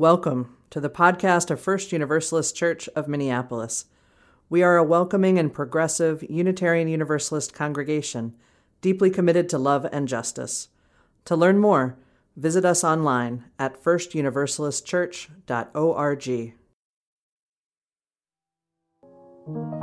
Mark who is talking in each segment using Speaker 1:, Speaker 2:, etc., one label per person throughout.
Speaker 1: Welcome to the podcast of First Universalist Church of Minneapolis. We are a welcoming and progressive Unitarian Universalist congregation, deeply committed to love and justice. To learn more, visit us online at firstuniversalistchurch.org.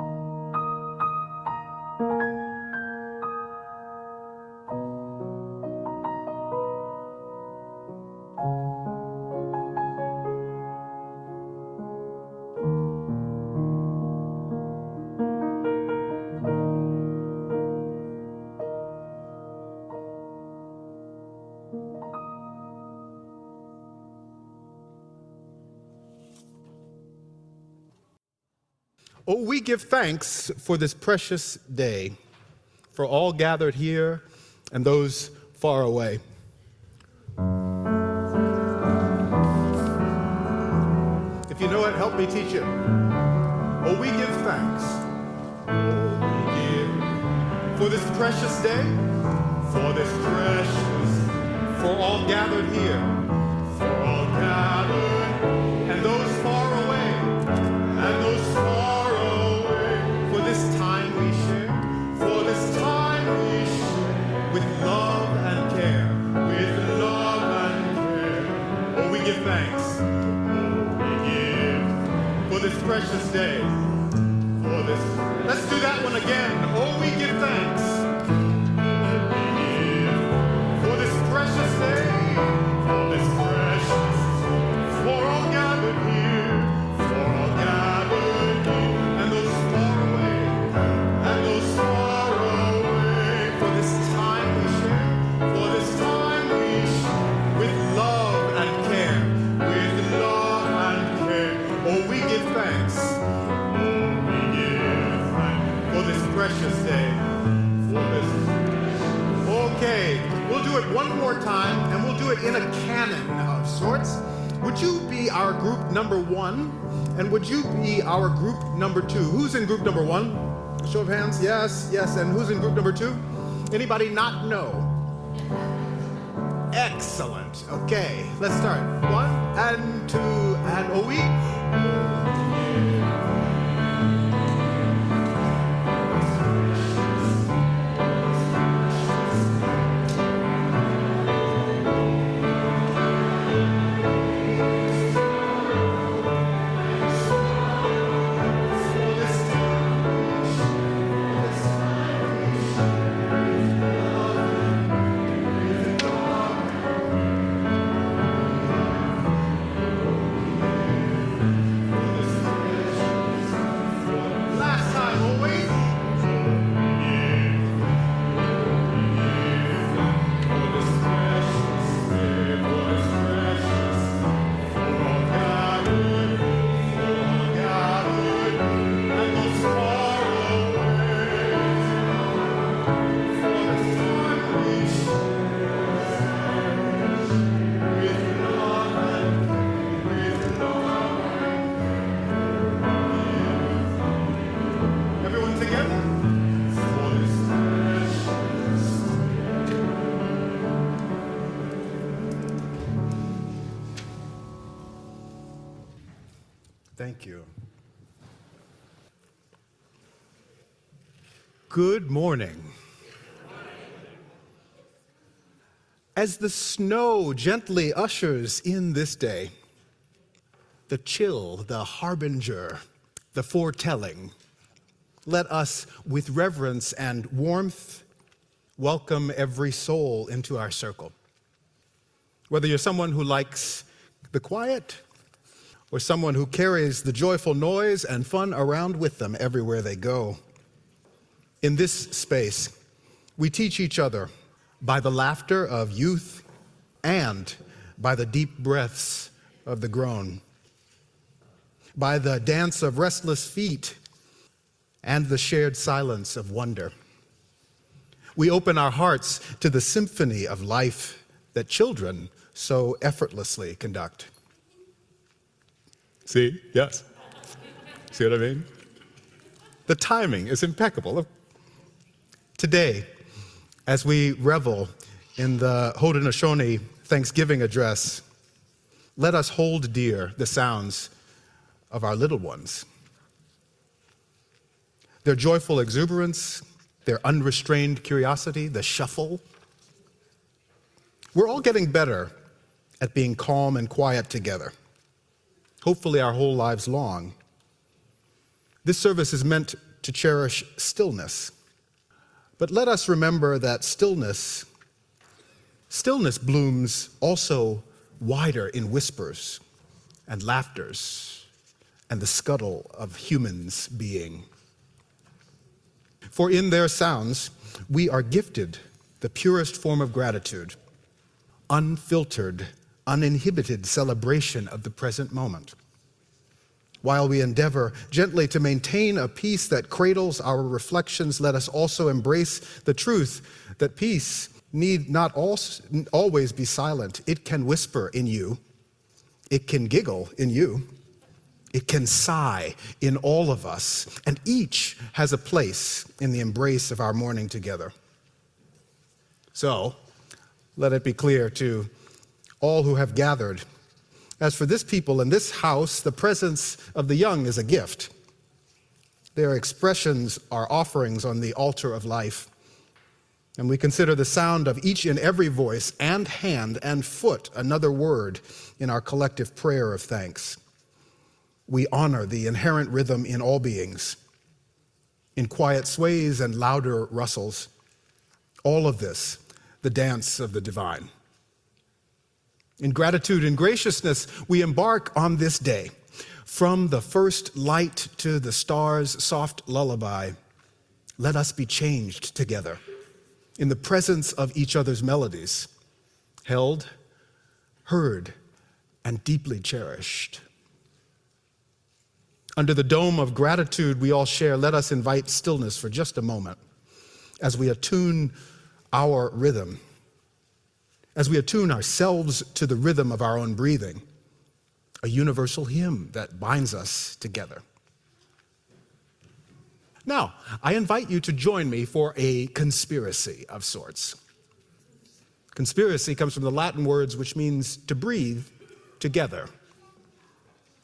Speaker 2: give thanks for this precious day, for all gathered here and those far away. If you know it, help me teach it. Oh, we give thanks. For this precious day, for this precious, for all gathered here, Let's do that one again. Would you be our group number two? Who's in group number one? Show of hands. Yes, yes. And who's in group number two? Anybody not know? Excellent. Okay, let's start. One and two Thank you. Good morning. As the snow gently ushers in this day, the chill, the harbinger, the foretelling, let us, with reverence and warmth, welcome every soul into our circle. Whether you're someone who likes the quiet or someone who carries the joyful noise and fun around with them everywhere they go. In this space, we teach each other by the laughter of youth and by the deep breaths of the grown, by the dance of restless feet and the shared silence of wonder. We open our hearts to the symphony of life that children so effortlessly conduct. See? Yes. See what I mean? The timing is impeccable. Today, as we revel in the Haudenosaunee Thanksgiving address, let us hold dear the sounds of our little ones. Their joyful exuberance, their unrestrained curiosity, the shuffle. We're all getting better at being calm and quiet together, hopefully, our whole lives long. This service is meant to cherish stillness. But let us remember that stillness, stillness blooms also wider in whispers and laughters and the scuttle of humans being. For in their sounds, we are gifted the purest form of gratitude, unfiltered, uninhibited celebration of the present moment. While we endeavor gently to maintain a peace that cradles our reflections, let us also embrace the truth that peace need not always be silent. It can whisper in you, it can giggle in you, it can sigh in all of us, and each has a place in the embrace of our morning together. So, let it be clear to all who have gathered. As for this people in this house, the presence of the young is a gift. Their expressions are offerings on the altar of life and we consider the sound of each and every voice and hand and foot another word in our collective prayer of thanks. We honor the inherent rhythm in all beings, in quiet sways and louder rustles. All of this, the dance of the divine. In gratitude and graciousness, we embark on this day. From the first light to the stars' soft lullaby, let us be changed together in the presence of each other's melodies, held, heard, and deeply cherished. Under the dome of gratitude we all share, let us invite stillness for just a moment as we attune our rhythm, as we attune ourselves to the rhythm of our own breathing, a universal hymn that binds us together. Now, I invite you to join me for a conspiracy of sorts. Conspiracy comes from the Latin words which means to breathe together.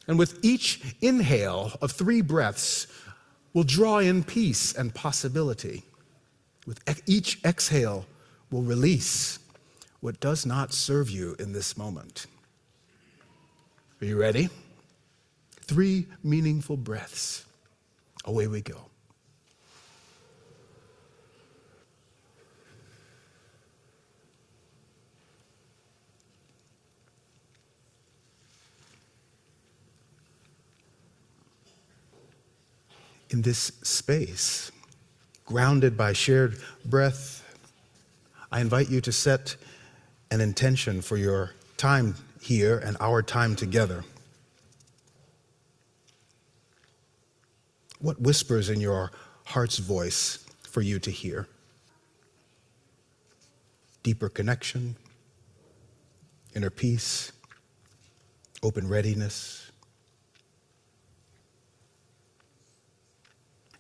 Speaker 2: And with each inhale of three breaths, we'll draw in peace and possibility. With each exhale, we'll release what does not serve you in this moment. Are you ready? Three meaningful breaths. Away we go. in this space, grounded by shared breath, I invite you to set an intention for your time here and our time together. What whispers in your heart's voice for you to hear? Deeper connection, inner peace, open readiness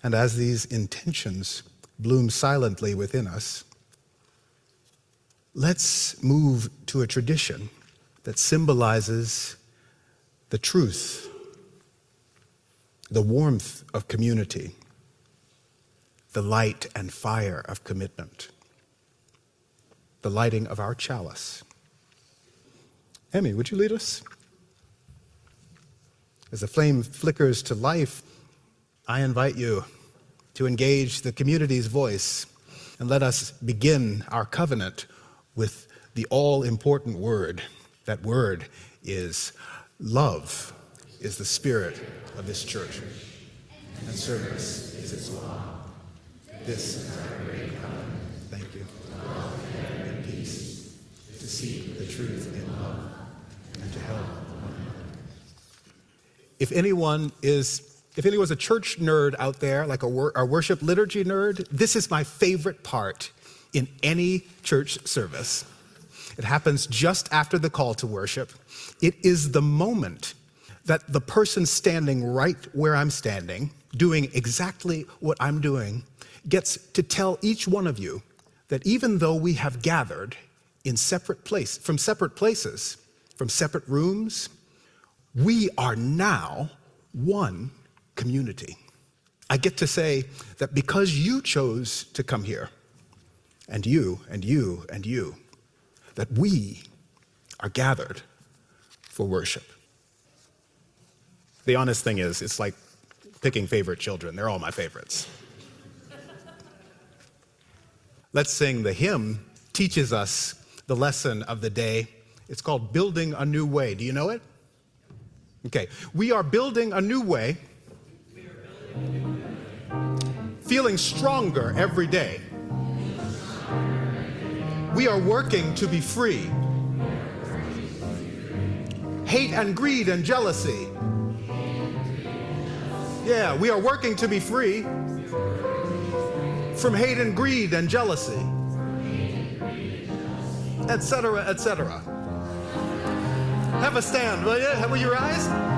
Speaker 2: And as these intentions bloom silently within us, let's move to a tradition that symbolizes the truth, the warmth of community, the light and fire of commitment, the lighting of our chalice. Emmy, would you lead us? As the flame flickers to life, I invite you to engage the community's voice and let us begin our covenant with the all important word. That word is love, is the spirit of this church, and service is its law. This is our great covenant. Thank you. Love and peace, to seek the truth in love, and to help one another. If anyone is if anyone's a church nerd out there, like a, wor- a worship liturgy nerd, this is my favorite part in any church service. It happens just after the call to worship. It is the moment that the person standing right where I'm standing, doing exactly what I'm doing, gets to tell each one of you that even though we have gathered in separate place from separate places,
Speaker 3: from separate rooms, we are now one community. I get to say that because you chose to come here, and you, and you, and you, that we are gathered for worship. The honest thing is, it's like picking favorite children. They're all my favorites. Let's sing the hymn teaches us the lesson of the day. It's called Building a New Way. Do you know it? Okay. We are building a new way, feeling stronger every day. We are working to be free. Hate and greed and jealousy. Yeah, we are working to be free from hate and greed and jealousy, etc., etc. Have a stand, will you? Will you rise?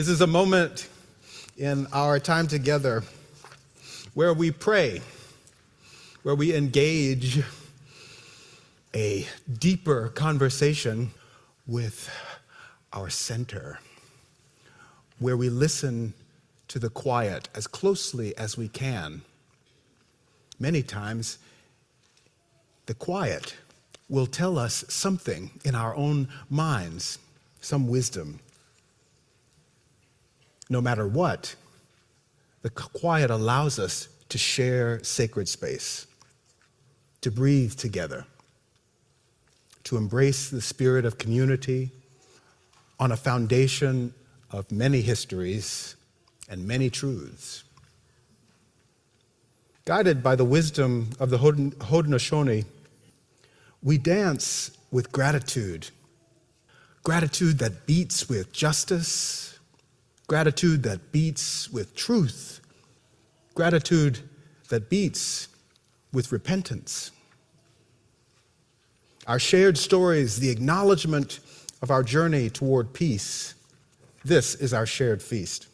Speaker 3: This is a moment in our time together where we pray, where we engage a deeper conversation with our center, where we listen to the quiet as closely as we can. Many times, the quiet will tell us something in our own minds, some wisdom. No matter what, the quiet allows us to share sacred space, to breathe together,
Speaker 2: to embrace the spirit of community on a foundation of many histories and many truths. Guided by the wisdom of the Haudenosaunee, we dance with gratitude. Gratitude that beats with justice, gratitude that beats with truth, gratitude that beats with repentance. Our shared stories, the acknowledgement of our journey toward peace, this is our shared feast.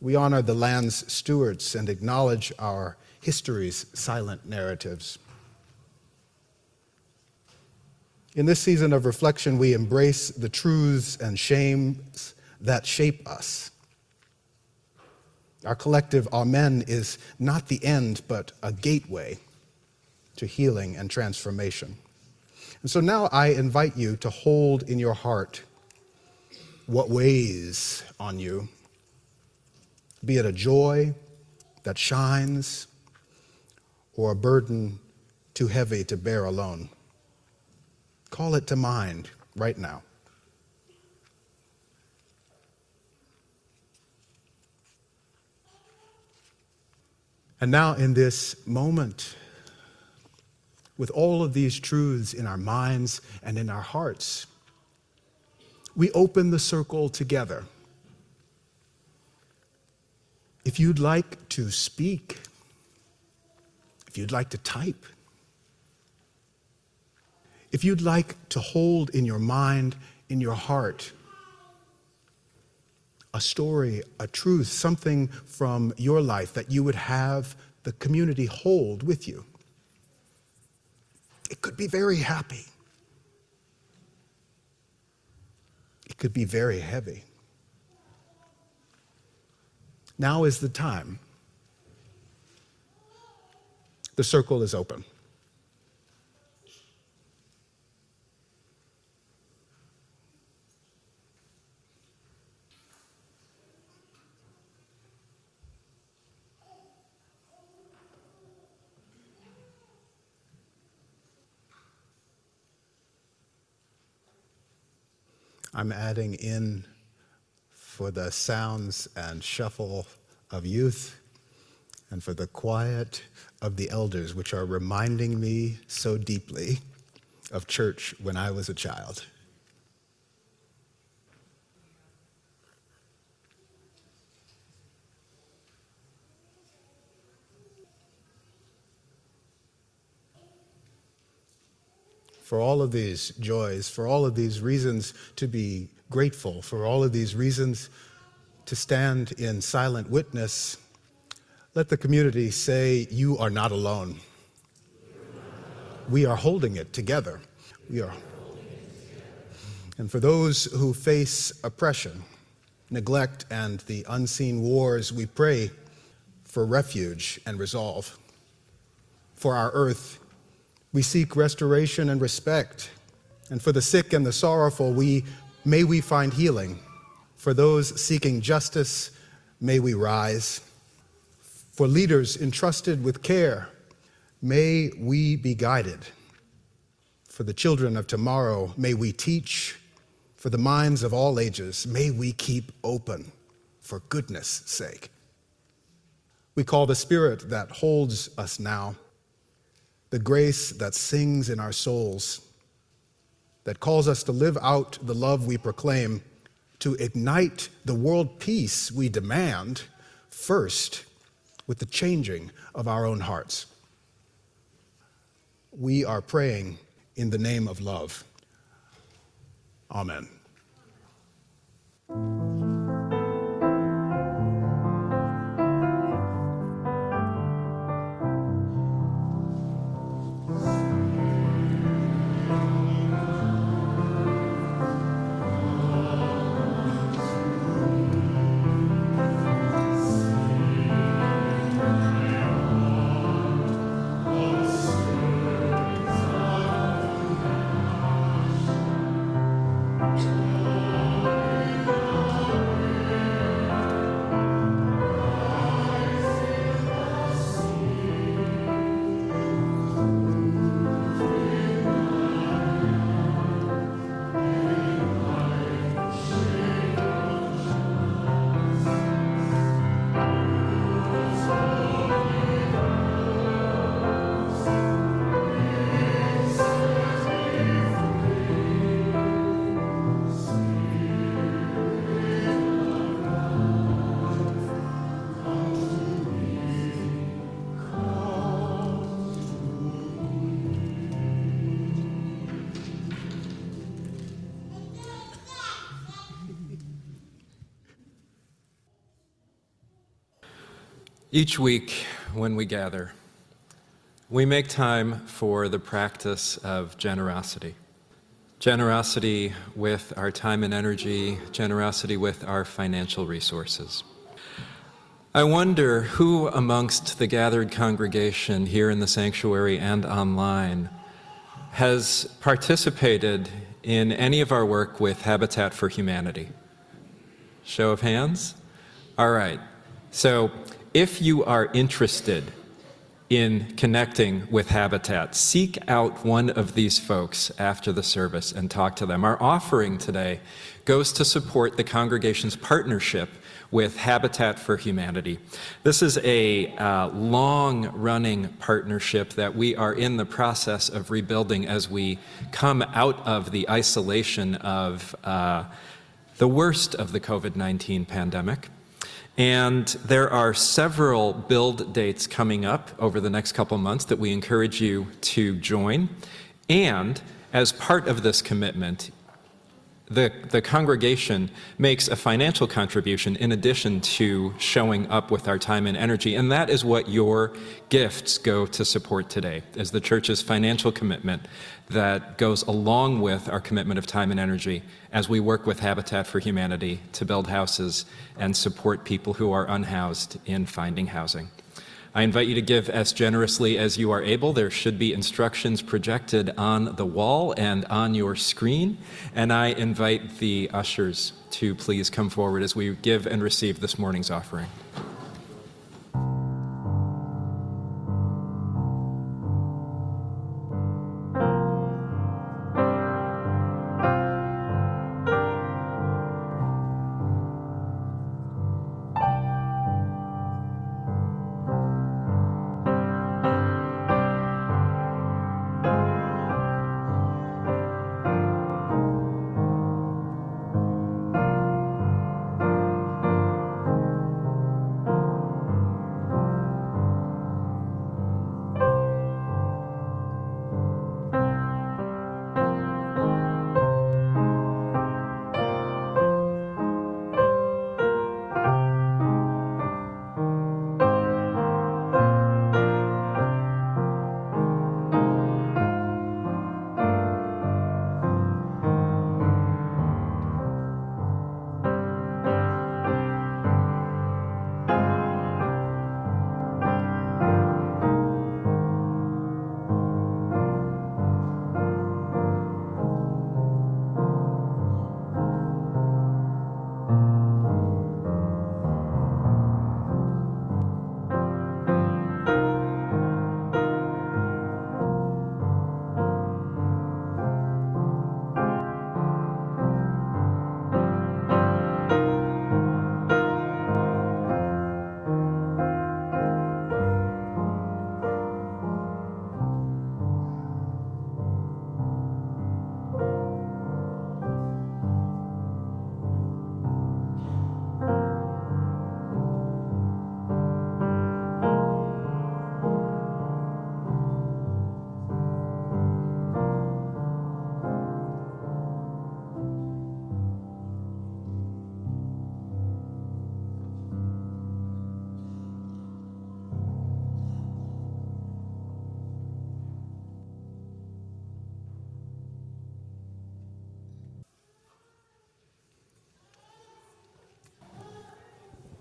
Speaker 2: We honor the land's stewards and acknowledge our history's silent narratives. In this season of reflection, we embrace the truths and shames that shape us. Our collective Amen is not the end, but a gateway to healing and transformation. And so now I invite you to hold in your heart what weighs on you, be it a joy that shines or a burden too heavy to bear alone. Call it to mind right now. And now, in this moment, with all of these truths in our minds and in our hearts, we open the circle together. If you'd like to speak, if you'd like to type, if you'd like to hold in your mind, in your heart, a story, a truth, something from your life that you would have the community hold with you. It could be very happy. It could be very heavy. Now is the time. The circle is open. I'm adding in for the sounds and shuffle of youth and for the quiet of the elders, which are reminding me so deeply of church when I was a child. For all of these joys, for all of these reasons to be grateful, for all of these reasons to stand in silent witness, let the community say, You are not alone. We are holding it together. We are. And for those who face oppression, neglect, and the unseen wars, we pray for refuge and resolve. For our earth, we seek restoration and respect. And for the sick and the sorrowful, we, may we find healing. For those seeking justice, may we rise. For leaders entrusted with care, may we be guided. For the children of tomorrow, may we teach. For the minds of all ages, may we keep open for goodness' sake. We call the Spirit that holds us now the grace that sings in our souls, that calls us to live out the love we proclaim, to ignite the world peace we demand, first with the changing of our own hearts. We are praying in the name of love. Amen.
Speaker 4: Each week when we gather, we make time for the practice of generosity. Generosity with our time and energy, generosity with our financial resources. I wonder who amongst the gathered congregation here in the sanctuary and online has participated in any of our work with Habitat for Humanity. Show of hands? All right. So, if you are interested in connecting with Habitat, seek out one of these folks after the service and talk to them. Our offering today goes to support the congregation's partnership with Habitat for Humanity. This is a uh, long running partnership that we are in the process of rebuilding as we come out of the isolation of uh, the worst of the COVID 19 pandemic. And there are several build dates coming up over the next couple months that we encourage you to join. And as part of this commitment, the, the congregation makes a financial contribution in addition to showing up with our time and energy. And that is what your gifts go to support today, is the church's financial commitment that goes along with our commitment of time and energy as we work with Habitat for Humanity to build houses and support people who are unhoused in finding housing. I invite you to give as generously as you are able. There should be instructions projected on the wall and on your screen. And I invite the ushers to please come forward as we give and receive this morning's offering.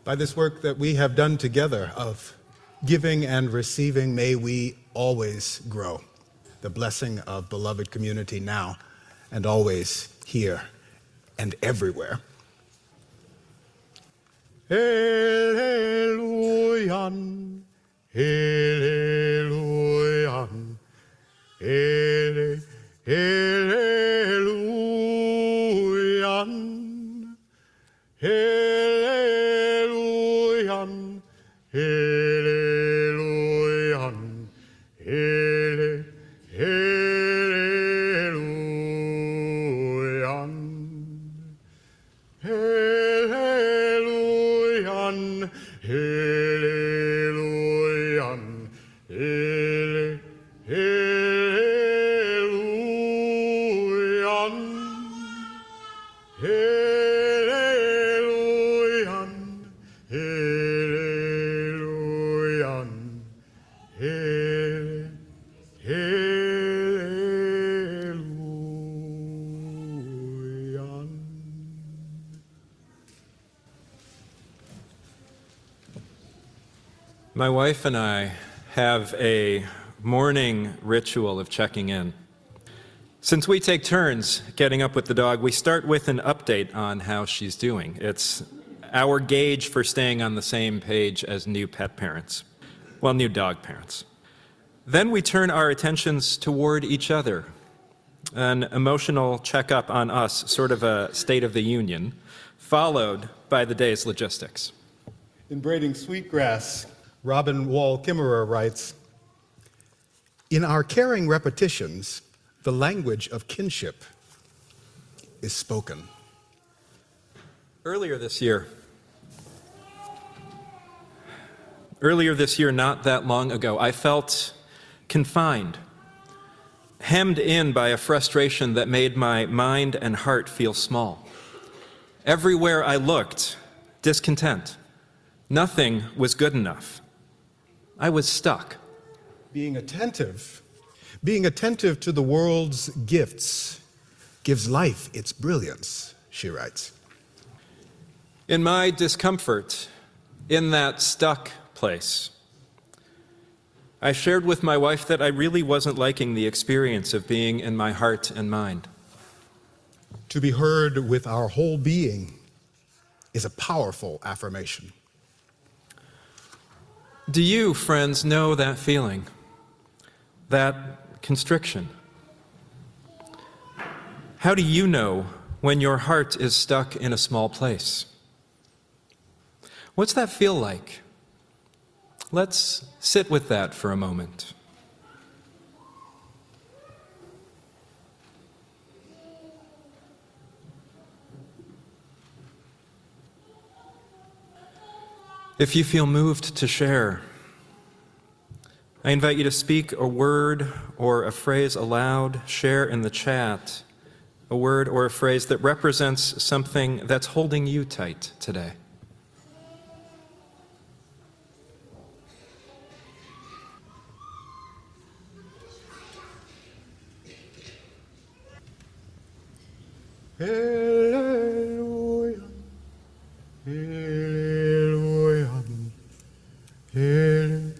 Speaker 3: By this work that we have done together of giving and receiving, may we always grow. The blessing of beloved community now and always here and everywhere. Hallelujah. Hallelujah. Hallelujah.
Speaker 4: Wife and I have a morning ritual of checking in. Since we take turns getting up with the dog, we start with an update on how she's doing. It's our gauge for staying on the same page as new pet parents. Well, new dog parents. Then we turn our attentions toward each other, an emotional checkup on us, sort of a state of the union, followed by the day's logistics.
Speaker 2: In braiding sweetgrass, Robin Wall Kimmerer writes In our caring repetitions, the language of kinship is spoken.
Speaker 4: Earlier this year, earlier this year, not that long ago, I felt confined, hemmed in by a frustration that made my mind and heart feel small. Everywhere I looked, discontent. Nothing was good enough. I was stuck.
Speaker 2: Being attentive, being attentive to the world's gifts gives life its brilliance, she writes.
Speaker 4: In my discomfort, in that stuck place, I shared with my wife that I really wasn't liking the experience of being in my heart and mind.
Speaker 2: To be heard with our whole being is a powerful affirmation.
Speaker 4: Do you, friends, know that feeling? That constriction? How do you know when your heart is stuck in a small place? What's that feel like? Let's sit with that for a moment. If you feel moved to share, I invite you to speak a word or a phrase aloud, share in the chat a word or a phrase that represents something that's holding you tight today.
Speaker 2: Hallelujah. Hallelujah.
Speaker 4: True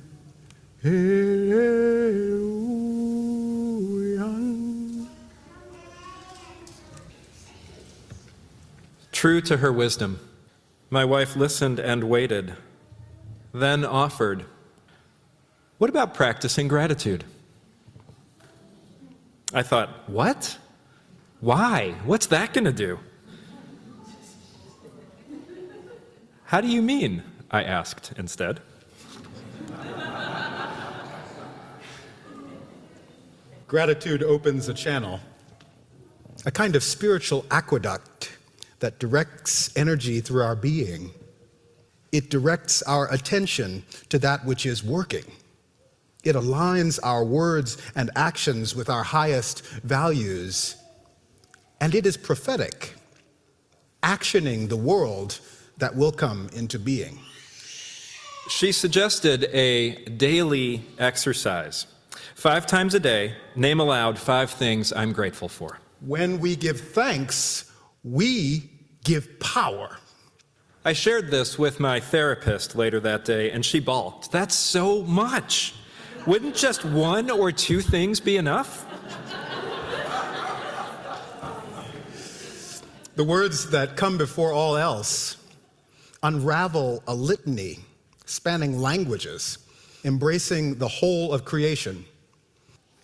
Speaker 4: to her wisdom, my wife listened and waited, then offered, What about practicing gratitude? I thought, What? Why? What's that going to do? How do you mean? I asked instead.
Speaker 2: Gratitude opens a channel, a kind of spiritual aqueduct that directs energy through our being. It directs our attention to that which is working. It aligns our words and actions with our highest values. And it is prophetic, actioning the world that will come into being.
Speaker 4: She suggested a daily exercise. Five times a day, name aloud five things I'm grateful for.
Speaker 2: When we give thanks, we give power.
Speaker 4: I shared this with my therapist later that day, and she balked. That's so much. Wouldn't just one or two things be enough?
Speaker 2: The words that come before all else unravel a litany spanning languages, embracing the whole of creation.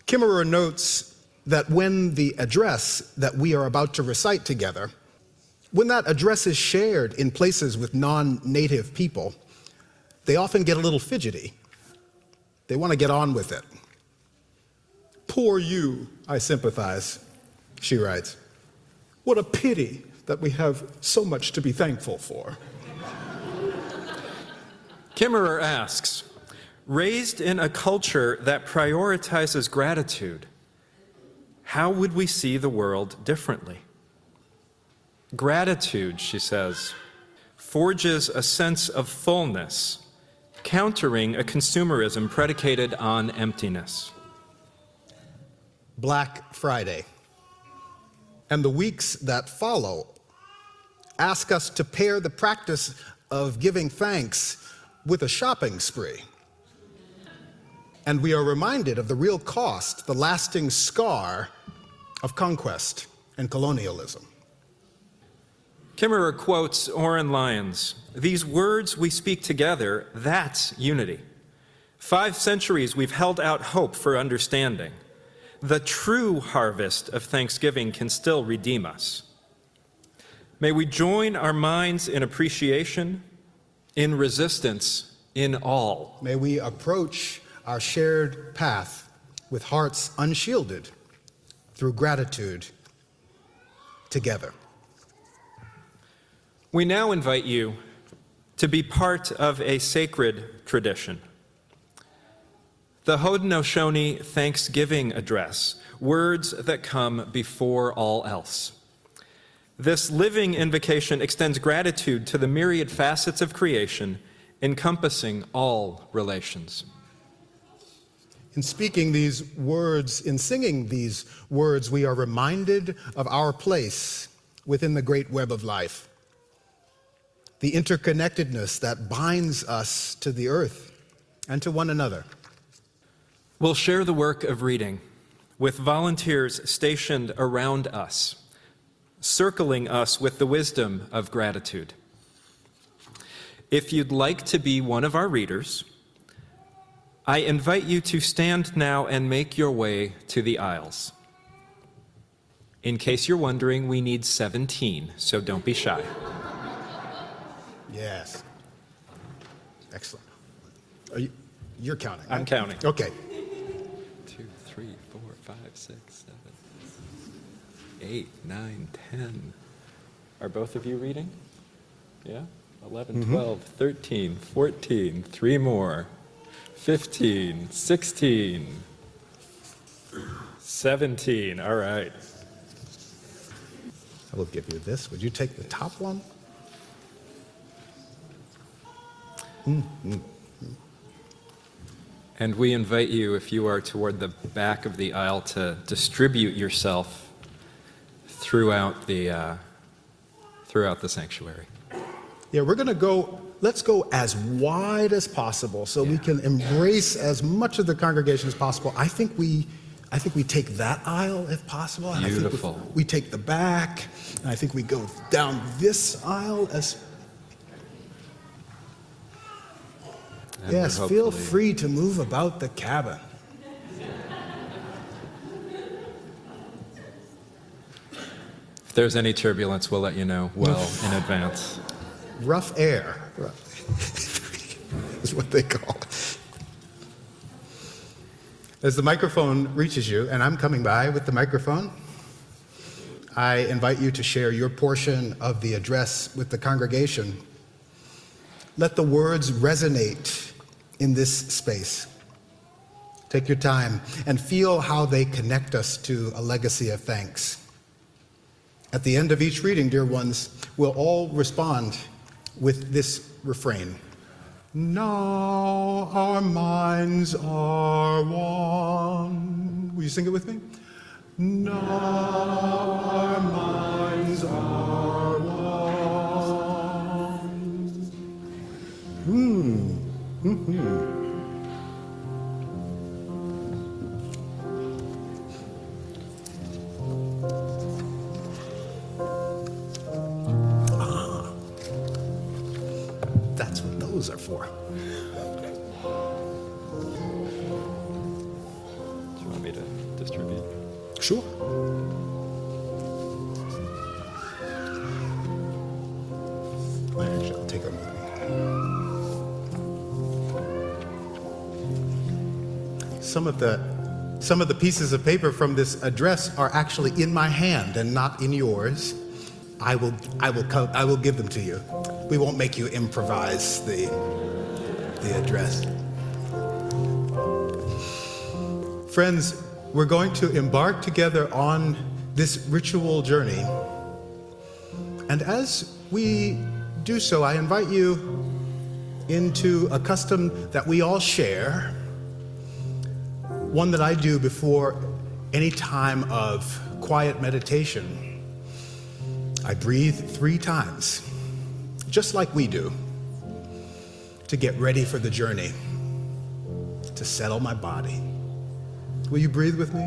Speaker 2: Kimmerer notes that when the address that we are about to recite together, when that address is shared in places with non native people, they often get a little fidgety. They want to get on with it. Poor you, I sympathize, she writes. What a pity that we have so much to be thankful for.
Speaker 4: Kimmerer asks Raised in a culture that prioritizes gratitude, how would we see the world differently? Gratitude, she says, forges a sense of fullness, countering a consumerism predicated on emptiness.
Speaker 2: Black Friday and the weeks that follow ask us to pair the practice of giving thanks with a shopping spree. and we are reminded of the real cost, the lasting scar of conquest and colonialism.
Speaker 4: Kimmerer quotes Oren Lyons These words we speak together, that's unity. Five centuries we've held out hope for understanding. The true harvest of thanksgiving can still redeem us. May we join our minds in appreciation, in resistance, in all.
Speaker 2: May we approach our shared path with hearts unshielded through gratitude together.
Speaker 4: We now invite you to be part of a sacred tradition. The Haudenosaunee Thanksgiving Address, words that come before all else. This living invocation extends gratitude to the myriad facets of creation, encompassing all relations.
Speaker 2: In speaking these words, in singing these words, we are reminded of our place within the great web of life the interconnectedness that binds us to the earth and to one another.
Speaker 4: We'll share the work of reading with volunteers stationed around us, circling us with the wisdom of gratitude. If you'd like to be one of our readers, I invite you to stand now and make your way to the aisles. In case you're wondering, we need 17, so don't be shy.
Speaker 2: Yes. Excellent. Are you, you're counting.
Speaker 4: I'm
Speaker 2: right?
Speaker 4: counting.
Speaker 2: Okay.
Speaker 4: Two, three, four, five, six, seven, eight, nine, ten. Are both of you reading? Yeah? 11, mm-hmm. 12, 13, 14, three more. 15, 16, 17. All right.
Speaker 2: I will give you this. Would you take the top one?
Speaker 4: And we invite you, if you are toward the back of the aisle, to distribute yourself throughout the, uh, throughout the sanctuary.
Speaker 2: Yeah, we're going to go, let's go as wide as possible so we can embrace as much of the congregation as possible. I think we, I think we take that aisle if possible. and I think we-
Speaker 4: Beautiful.
Speaker 2: we take the back, and I think we go down this aisle as.
Speaker 4: And
Speaker 2: yes, feel free to move about the cabin.
Speaker 4: If there's any turbulence, we'll let you know well in advance.
Speaker 2: Rough air is what they call it. As the microphone reaches you, and I'm coming by with the microphone, I invite you to share your portion of the address with the congregation. Let the words resonate in this space. Take your time and feel how they connect us to a legacy of thanks. At the end of each reading, dear ones, we'll all respond with this refrain Now our minds are one. Will you sing it with me? Now our minds are one. Hmm. Mhm. Some of the some of the pieces of paper from this address are actually in my hand and not in yours. I will I will I will give them to you. We won't make you improvise the the address. Friends, we're going to embark together on this ritual journey. And as we do so, I invite you into a custom that we all share, one that I do before any time of quiet meditation. I breathe three times, just like we do, to get ready for the journey to settle my body. Will you breathe with me?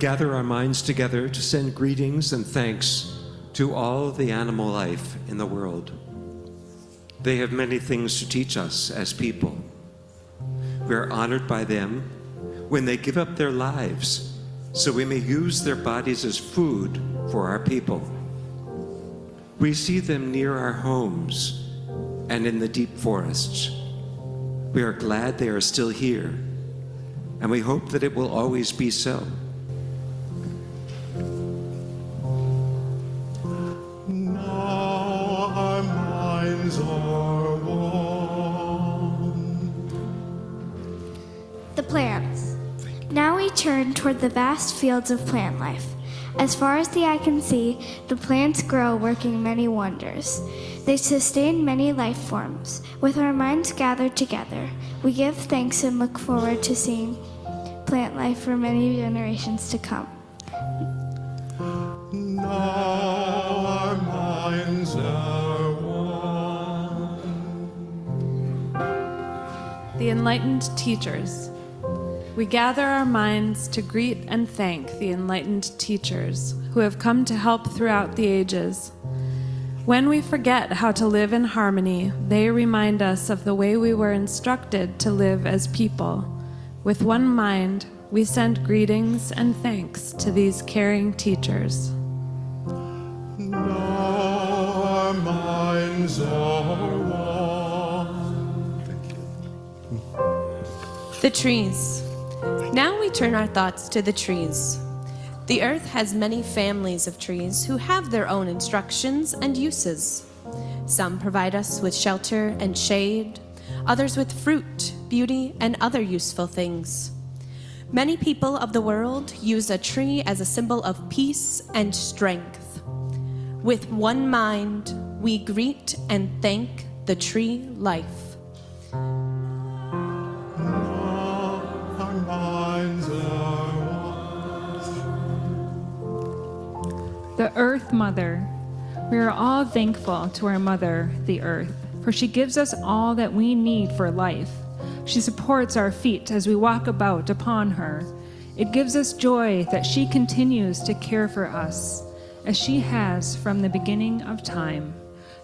Speaker 5: Gather our minds together to send greetings and thanks to all the animal life in the world. They have many things to teach us as people. We are honored by them when they give up their lives so we may use their bodies as food for our people. We see them near our homes and in the deep forests. We are glad they are still here and we hope that it will always be so.
Speaker 6: Turn toward the vast fields of plant life. As far as the eye can see, the plants grow, working many wonders. They sustain many life forms. With our minds gathered together, we give thanks and look forward to seeing plant life for many generations to come.
Speaker 3: Now our minds are one.
Speaker 7: The enlightened teachers. We gather our minds to greet and thank the enlightened teachers who have come to help throughout the ages. When we forget how to live in harmony, they remind us of the way we were instructed to live as people. With one mind, we send greetings and thanks to these caring teachers.
Speaker 3: Now our minds are one.
Speaker 8: The trees. Now we turn our thoughts to the trees. The earth has many families of trees who have their own instructions and uses. Some provide us with shelter and shade, others with fruit, beauty, and other useful things. Many people of the world use a tree as a symbol of peace and strength. With one mind, we greet and thank the tree life.
Speaker 9: The Earth Mother. We are all thankful to our mother, the Earth, for she gives us all that we need for life. She supports our feet as we walk about upon her. It gives us joy that she continues to care for us, as she has from the beginning of time.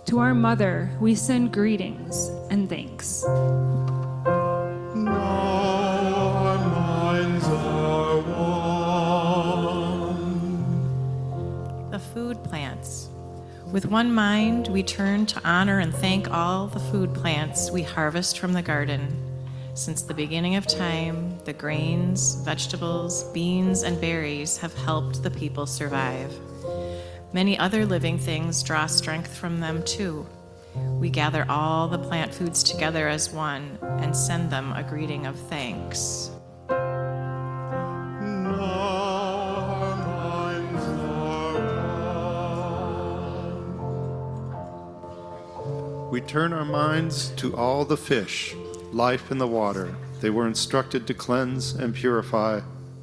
Speaker 9: To our mother, we send greetings and thanks.
Speaker 10: With one mind, we turn to honor and thank all the food plants we harvest from the garden. Since the beginning of time, the grains, vegetables, beans, and berries have helped the people survive. Many other living things draw strength from them too. We gather all the plant foods together as one and send them a greeting of thanks.
Speaker 11: We turn our minds to all the fish, life in the water. They were instructed to cleanse and purify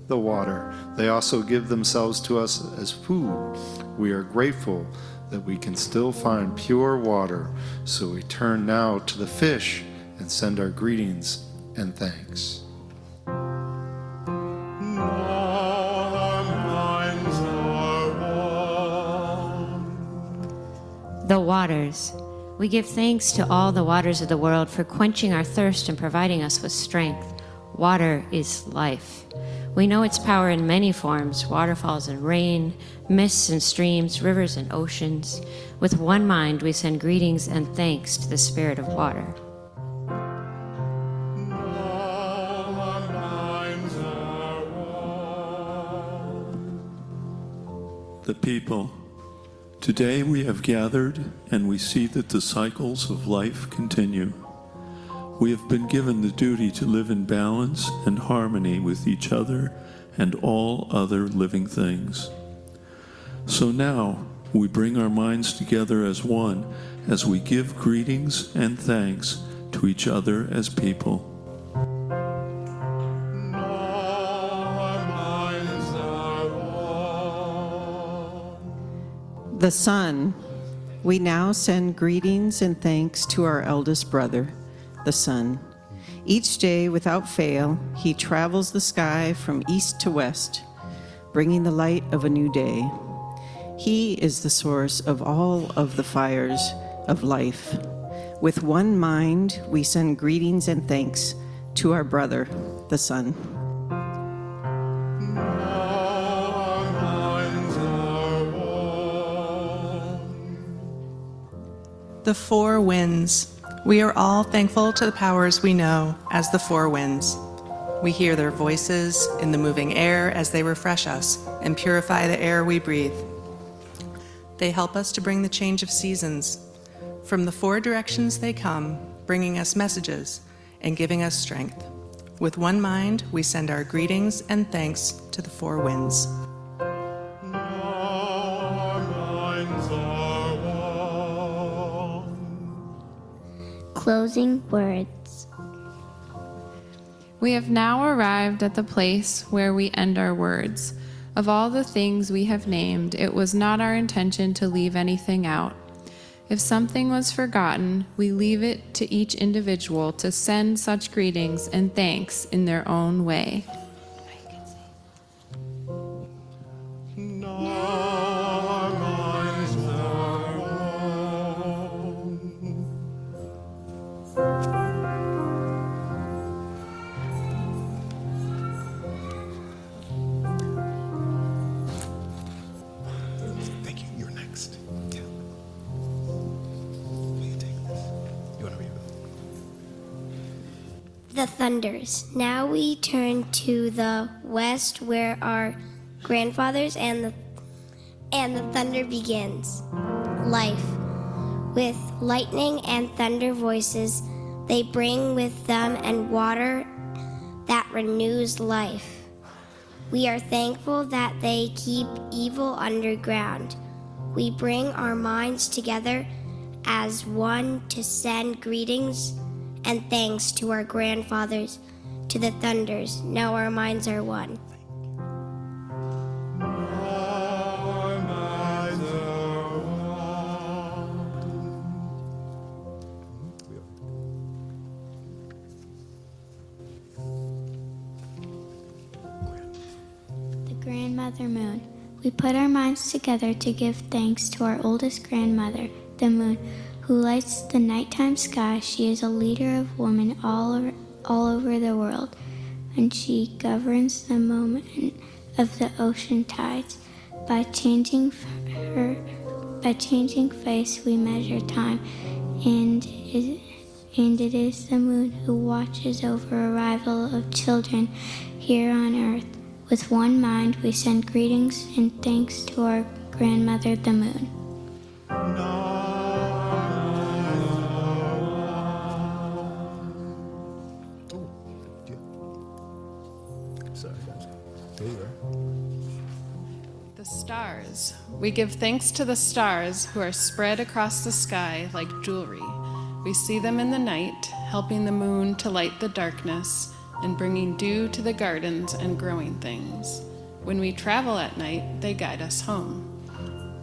Speaker 11: the water. They also give themselves to us as food. We are grateful that we can still find pure water, so we turn now to the fish and send our greetings and thanks.
Speaker 3: Now our minds are one.
Speaker 12: The waters. We give thanks to all the waters of the world for quenching our thirst and providing us with strength. Water is life. We know its power in many forms waterfalls and rain, mists and streams, rivers and oceans. With one mind, we send greetings and thanks to the Spirit of water.
Speaker 13: The people. Today we have gathered and we see that the cycles of life continue. We have been given the duty to live in balance and harmony with each other and all other living things. So now we bring our minds together as one as we give greetings and thanks to each other as people.
Speaker 14: The Sun. We now send greetings and thanks to our eldest brother, the Sun. Each day, without fail, he travels the sky from east to west, bringing the light of a new day. He is the source of all of the fires of life. With one mind, we send greetings and thanks to our brother, the Sun.
Speaker 15: The Four Winds. We are all thankful to the powers we know as the Four Winds. We hear their voices in the moving air as they refresh us and purify the air we breathe. They help us to bring the change of seasons. From the four directions they come, bringing us messages and giving us strength. With one mind, we send our greetings and thanks to the four winds.
Speaker 6: Closing words.
Speaker 7: We have now arrived at the place where we end our words. Of all the things we have named, it was not our intention to leave anything out. If something was forgotten, we leave it to each individual to send such greetings and thanks in their own way.
Speaker 6: Thunders. Now we turn to the west where our grandfathers and the and the thunder begins. Life. With lightning and thunder voices, they bring with them and water that renews life. We are thankful that they keep evil underground. We bring our minds together as one to send greetings and thanks to our grandfathers, to the thunders. Now our minds are one. The Grandmother Moon. We put our minds together to give thanks to our oldest grandmother, the moon, who lights the nighttime sky. She is a leader of women all over, all over the world, and she governs the moment of the ocean tides. By changing her, by changing face, we measure time, and it, and it is the moon who watches over arrival of children here on earth. With one mind, we send greetings and thanks to our grandmother, the moon.
Speaker 2: Sorry.
Speaker 7: We give thanks to the stars who are spread across the sky like jewelry. We see them in the night, helping the moon to light the darkness and bringing dew to the gardens and growing things. When we travel at night, they guide us home.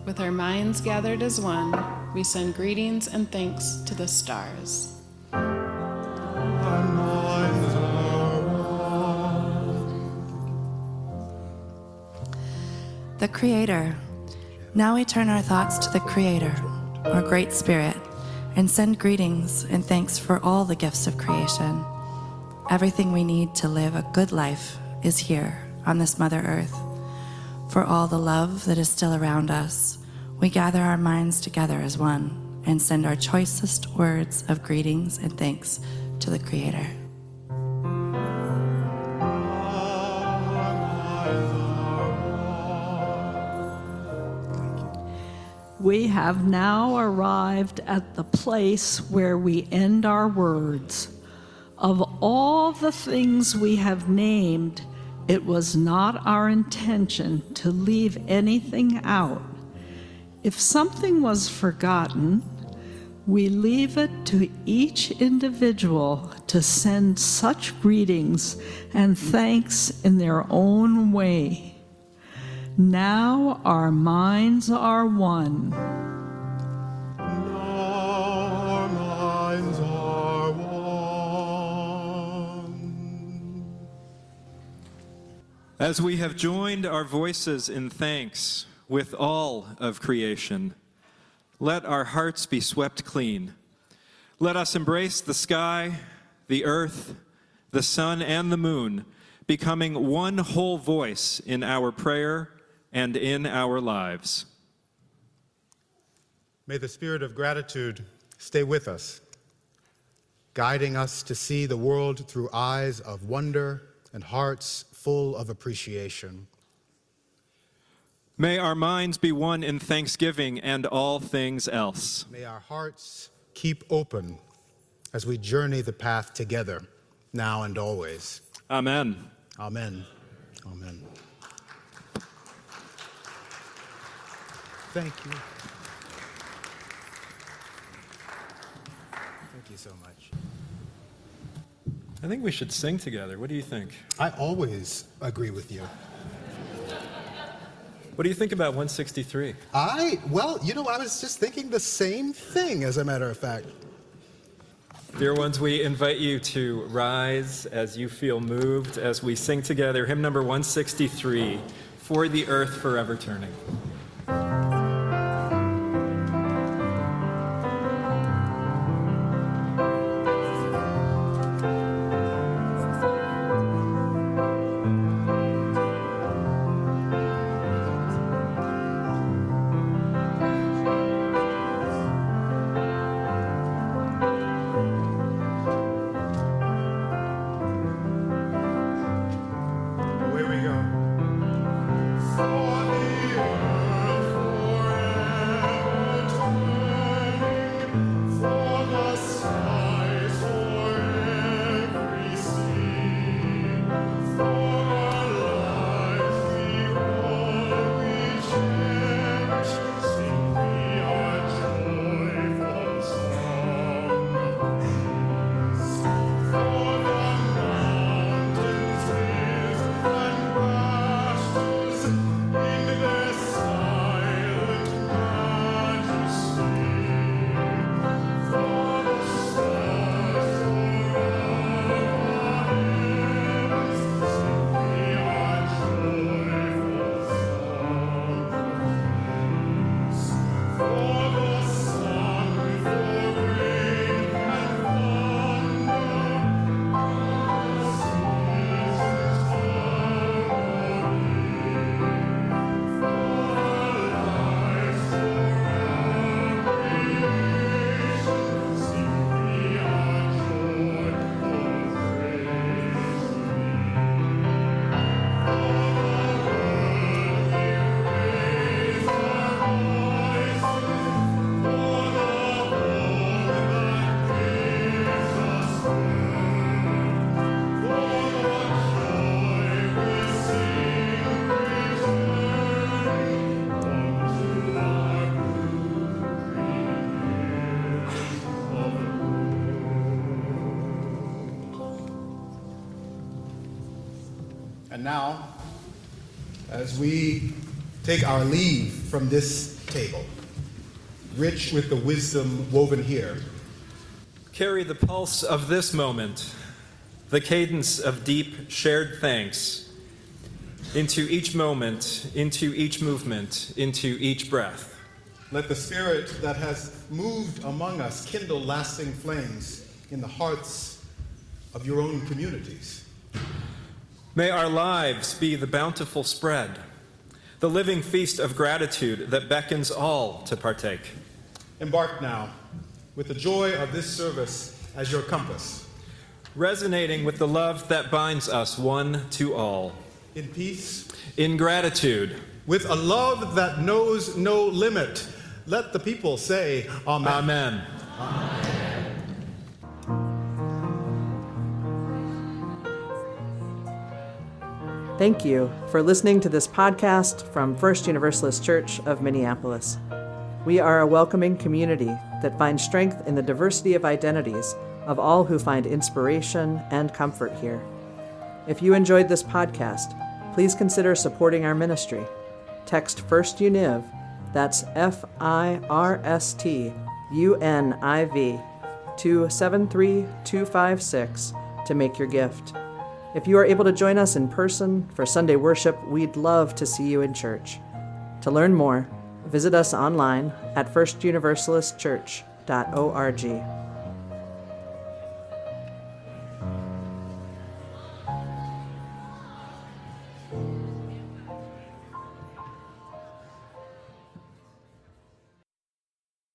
Speaker 7: With our minds gathered as one, we send greetings and thanks to the stars.
Speaker 16: The Creator. Now we turn our thoughts to the Creator, our Great Spirit, and send greetings and thanks for all the gifts of creation. Everything we need to live a good life is here on this Mother Earth. For all the love that is still around us, we gather our minds together as one and send our choicest words of greetings and thanks to the Creator.
Speaker 17: We have now arrived at the place where we end our words. Of all the things we have named, it was not our intention to leave anything out. If something was forgotten, we leave it to each individual to send such greetings and thanks in their own way. Now our minds are one.
Speaker 18: Our minds are one.
Speaker 3: As we have joined our voices in thanks with all of creation, let our hearts be swept clean. Let us embrace the sky, the earth, the sun, and the moon, becoming one whole voice in our prayer and in our lives.
Speaker 2: May the spirit of gratitude stay with us, guiding us to see the world through eyes of wonder and hearts full of appreciation.
Speaker 3: May our minds be one in thanksgiving and all things else.
Speaker 2: May our hearts keep open as we journey the path together, now and always.
Speaker 3: Amen.
Speaker 2: Amen. Amen. Thank you. Thank you so much.
Speaker 3: I think we should sing together. What do you think?
Speaker 2: I always agree with you.
Speaker 3: What do you think about 163?
Speaker 2: I, well, you know, I was just thinking the same thing, as a matter of fact.
Speaker 3: Dear ones, we invite you to rise as you feel moved as we sing together hymn number 163 For the Earth Forever Turning.
Speaker 2: And now, as we take our leave from this table, rich with the wisdom woven here,
Speaker 3: Carry the pulse of this moment, the cadence of deep shared thanks, into each moment, into each movement, into each breath.
Speaker 2: let the spirit that has moved among us kindle lasting flames in the hearts of your own communities.
Speaker 3: May our lives be the bountiful spread, the living feast of gratitude that beckons all to partake.
Speaker 2: Embark now with the joy of this service as your compass.
Speaker 3: Resonating with the love that binds us one to all.
Speaker 2: In peace,
Speaker 3: In gratitude,
Speaker 2: with a love that knows no limit, let the people say, Amen.
Speaker 4: Amen.
Speaker 1: Thank you for listening to this podcast from First Universalist Church of Minneapolis. We are a welcoming community that finds strength in the diversity of identities of all who find inspiration and comfort here. If you enjoyed this podcast, please consider supporting our ministry. Text First Univ, that's F I R S T U N I V, to 73256 to make your gift. If you are able to join us in person for Sunday worship, we'd love to see you in church. To learn more, visit us online at firstuniversalistchurch.org.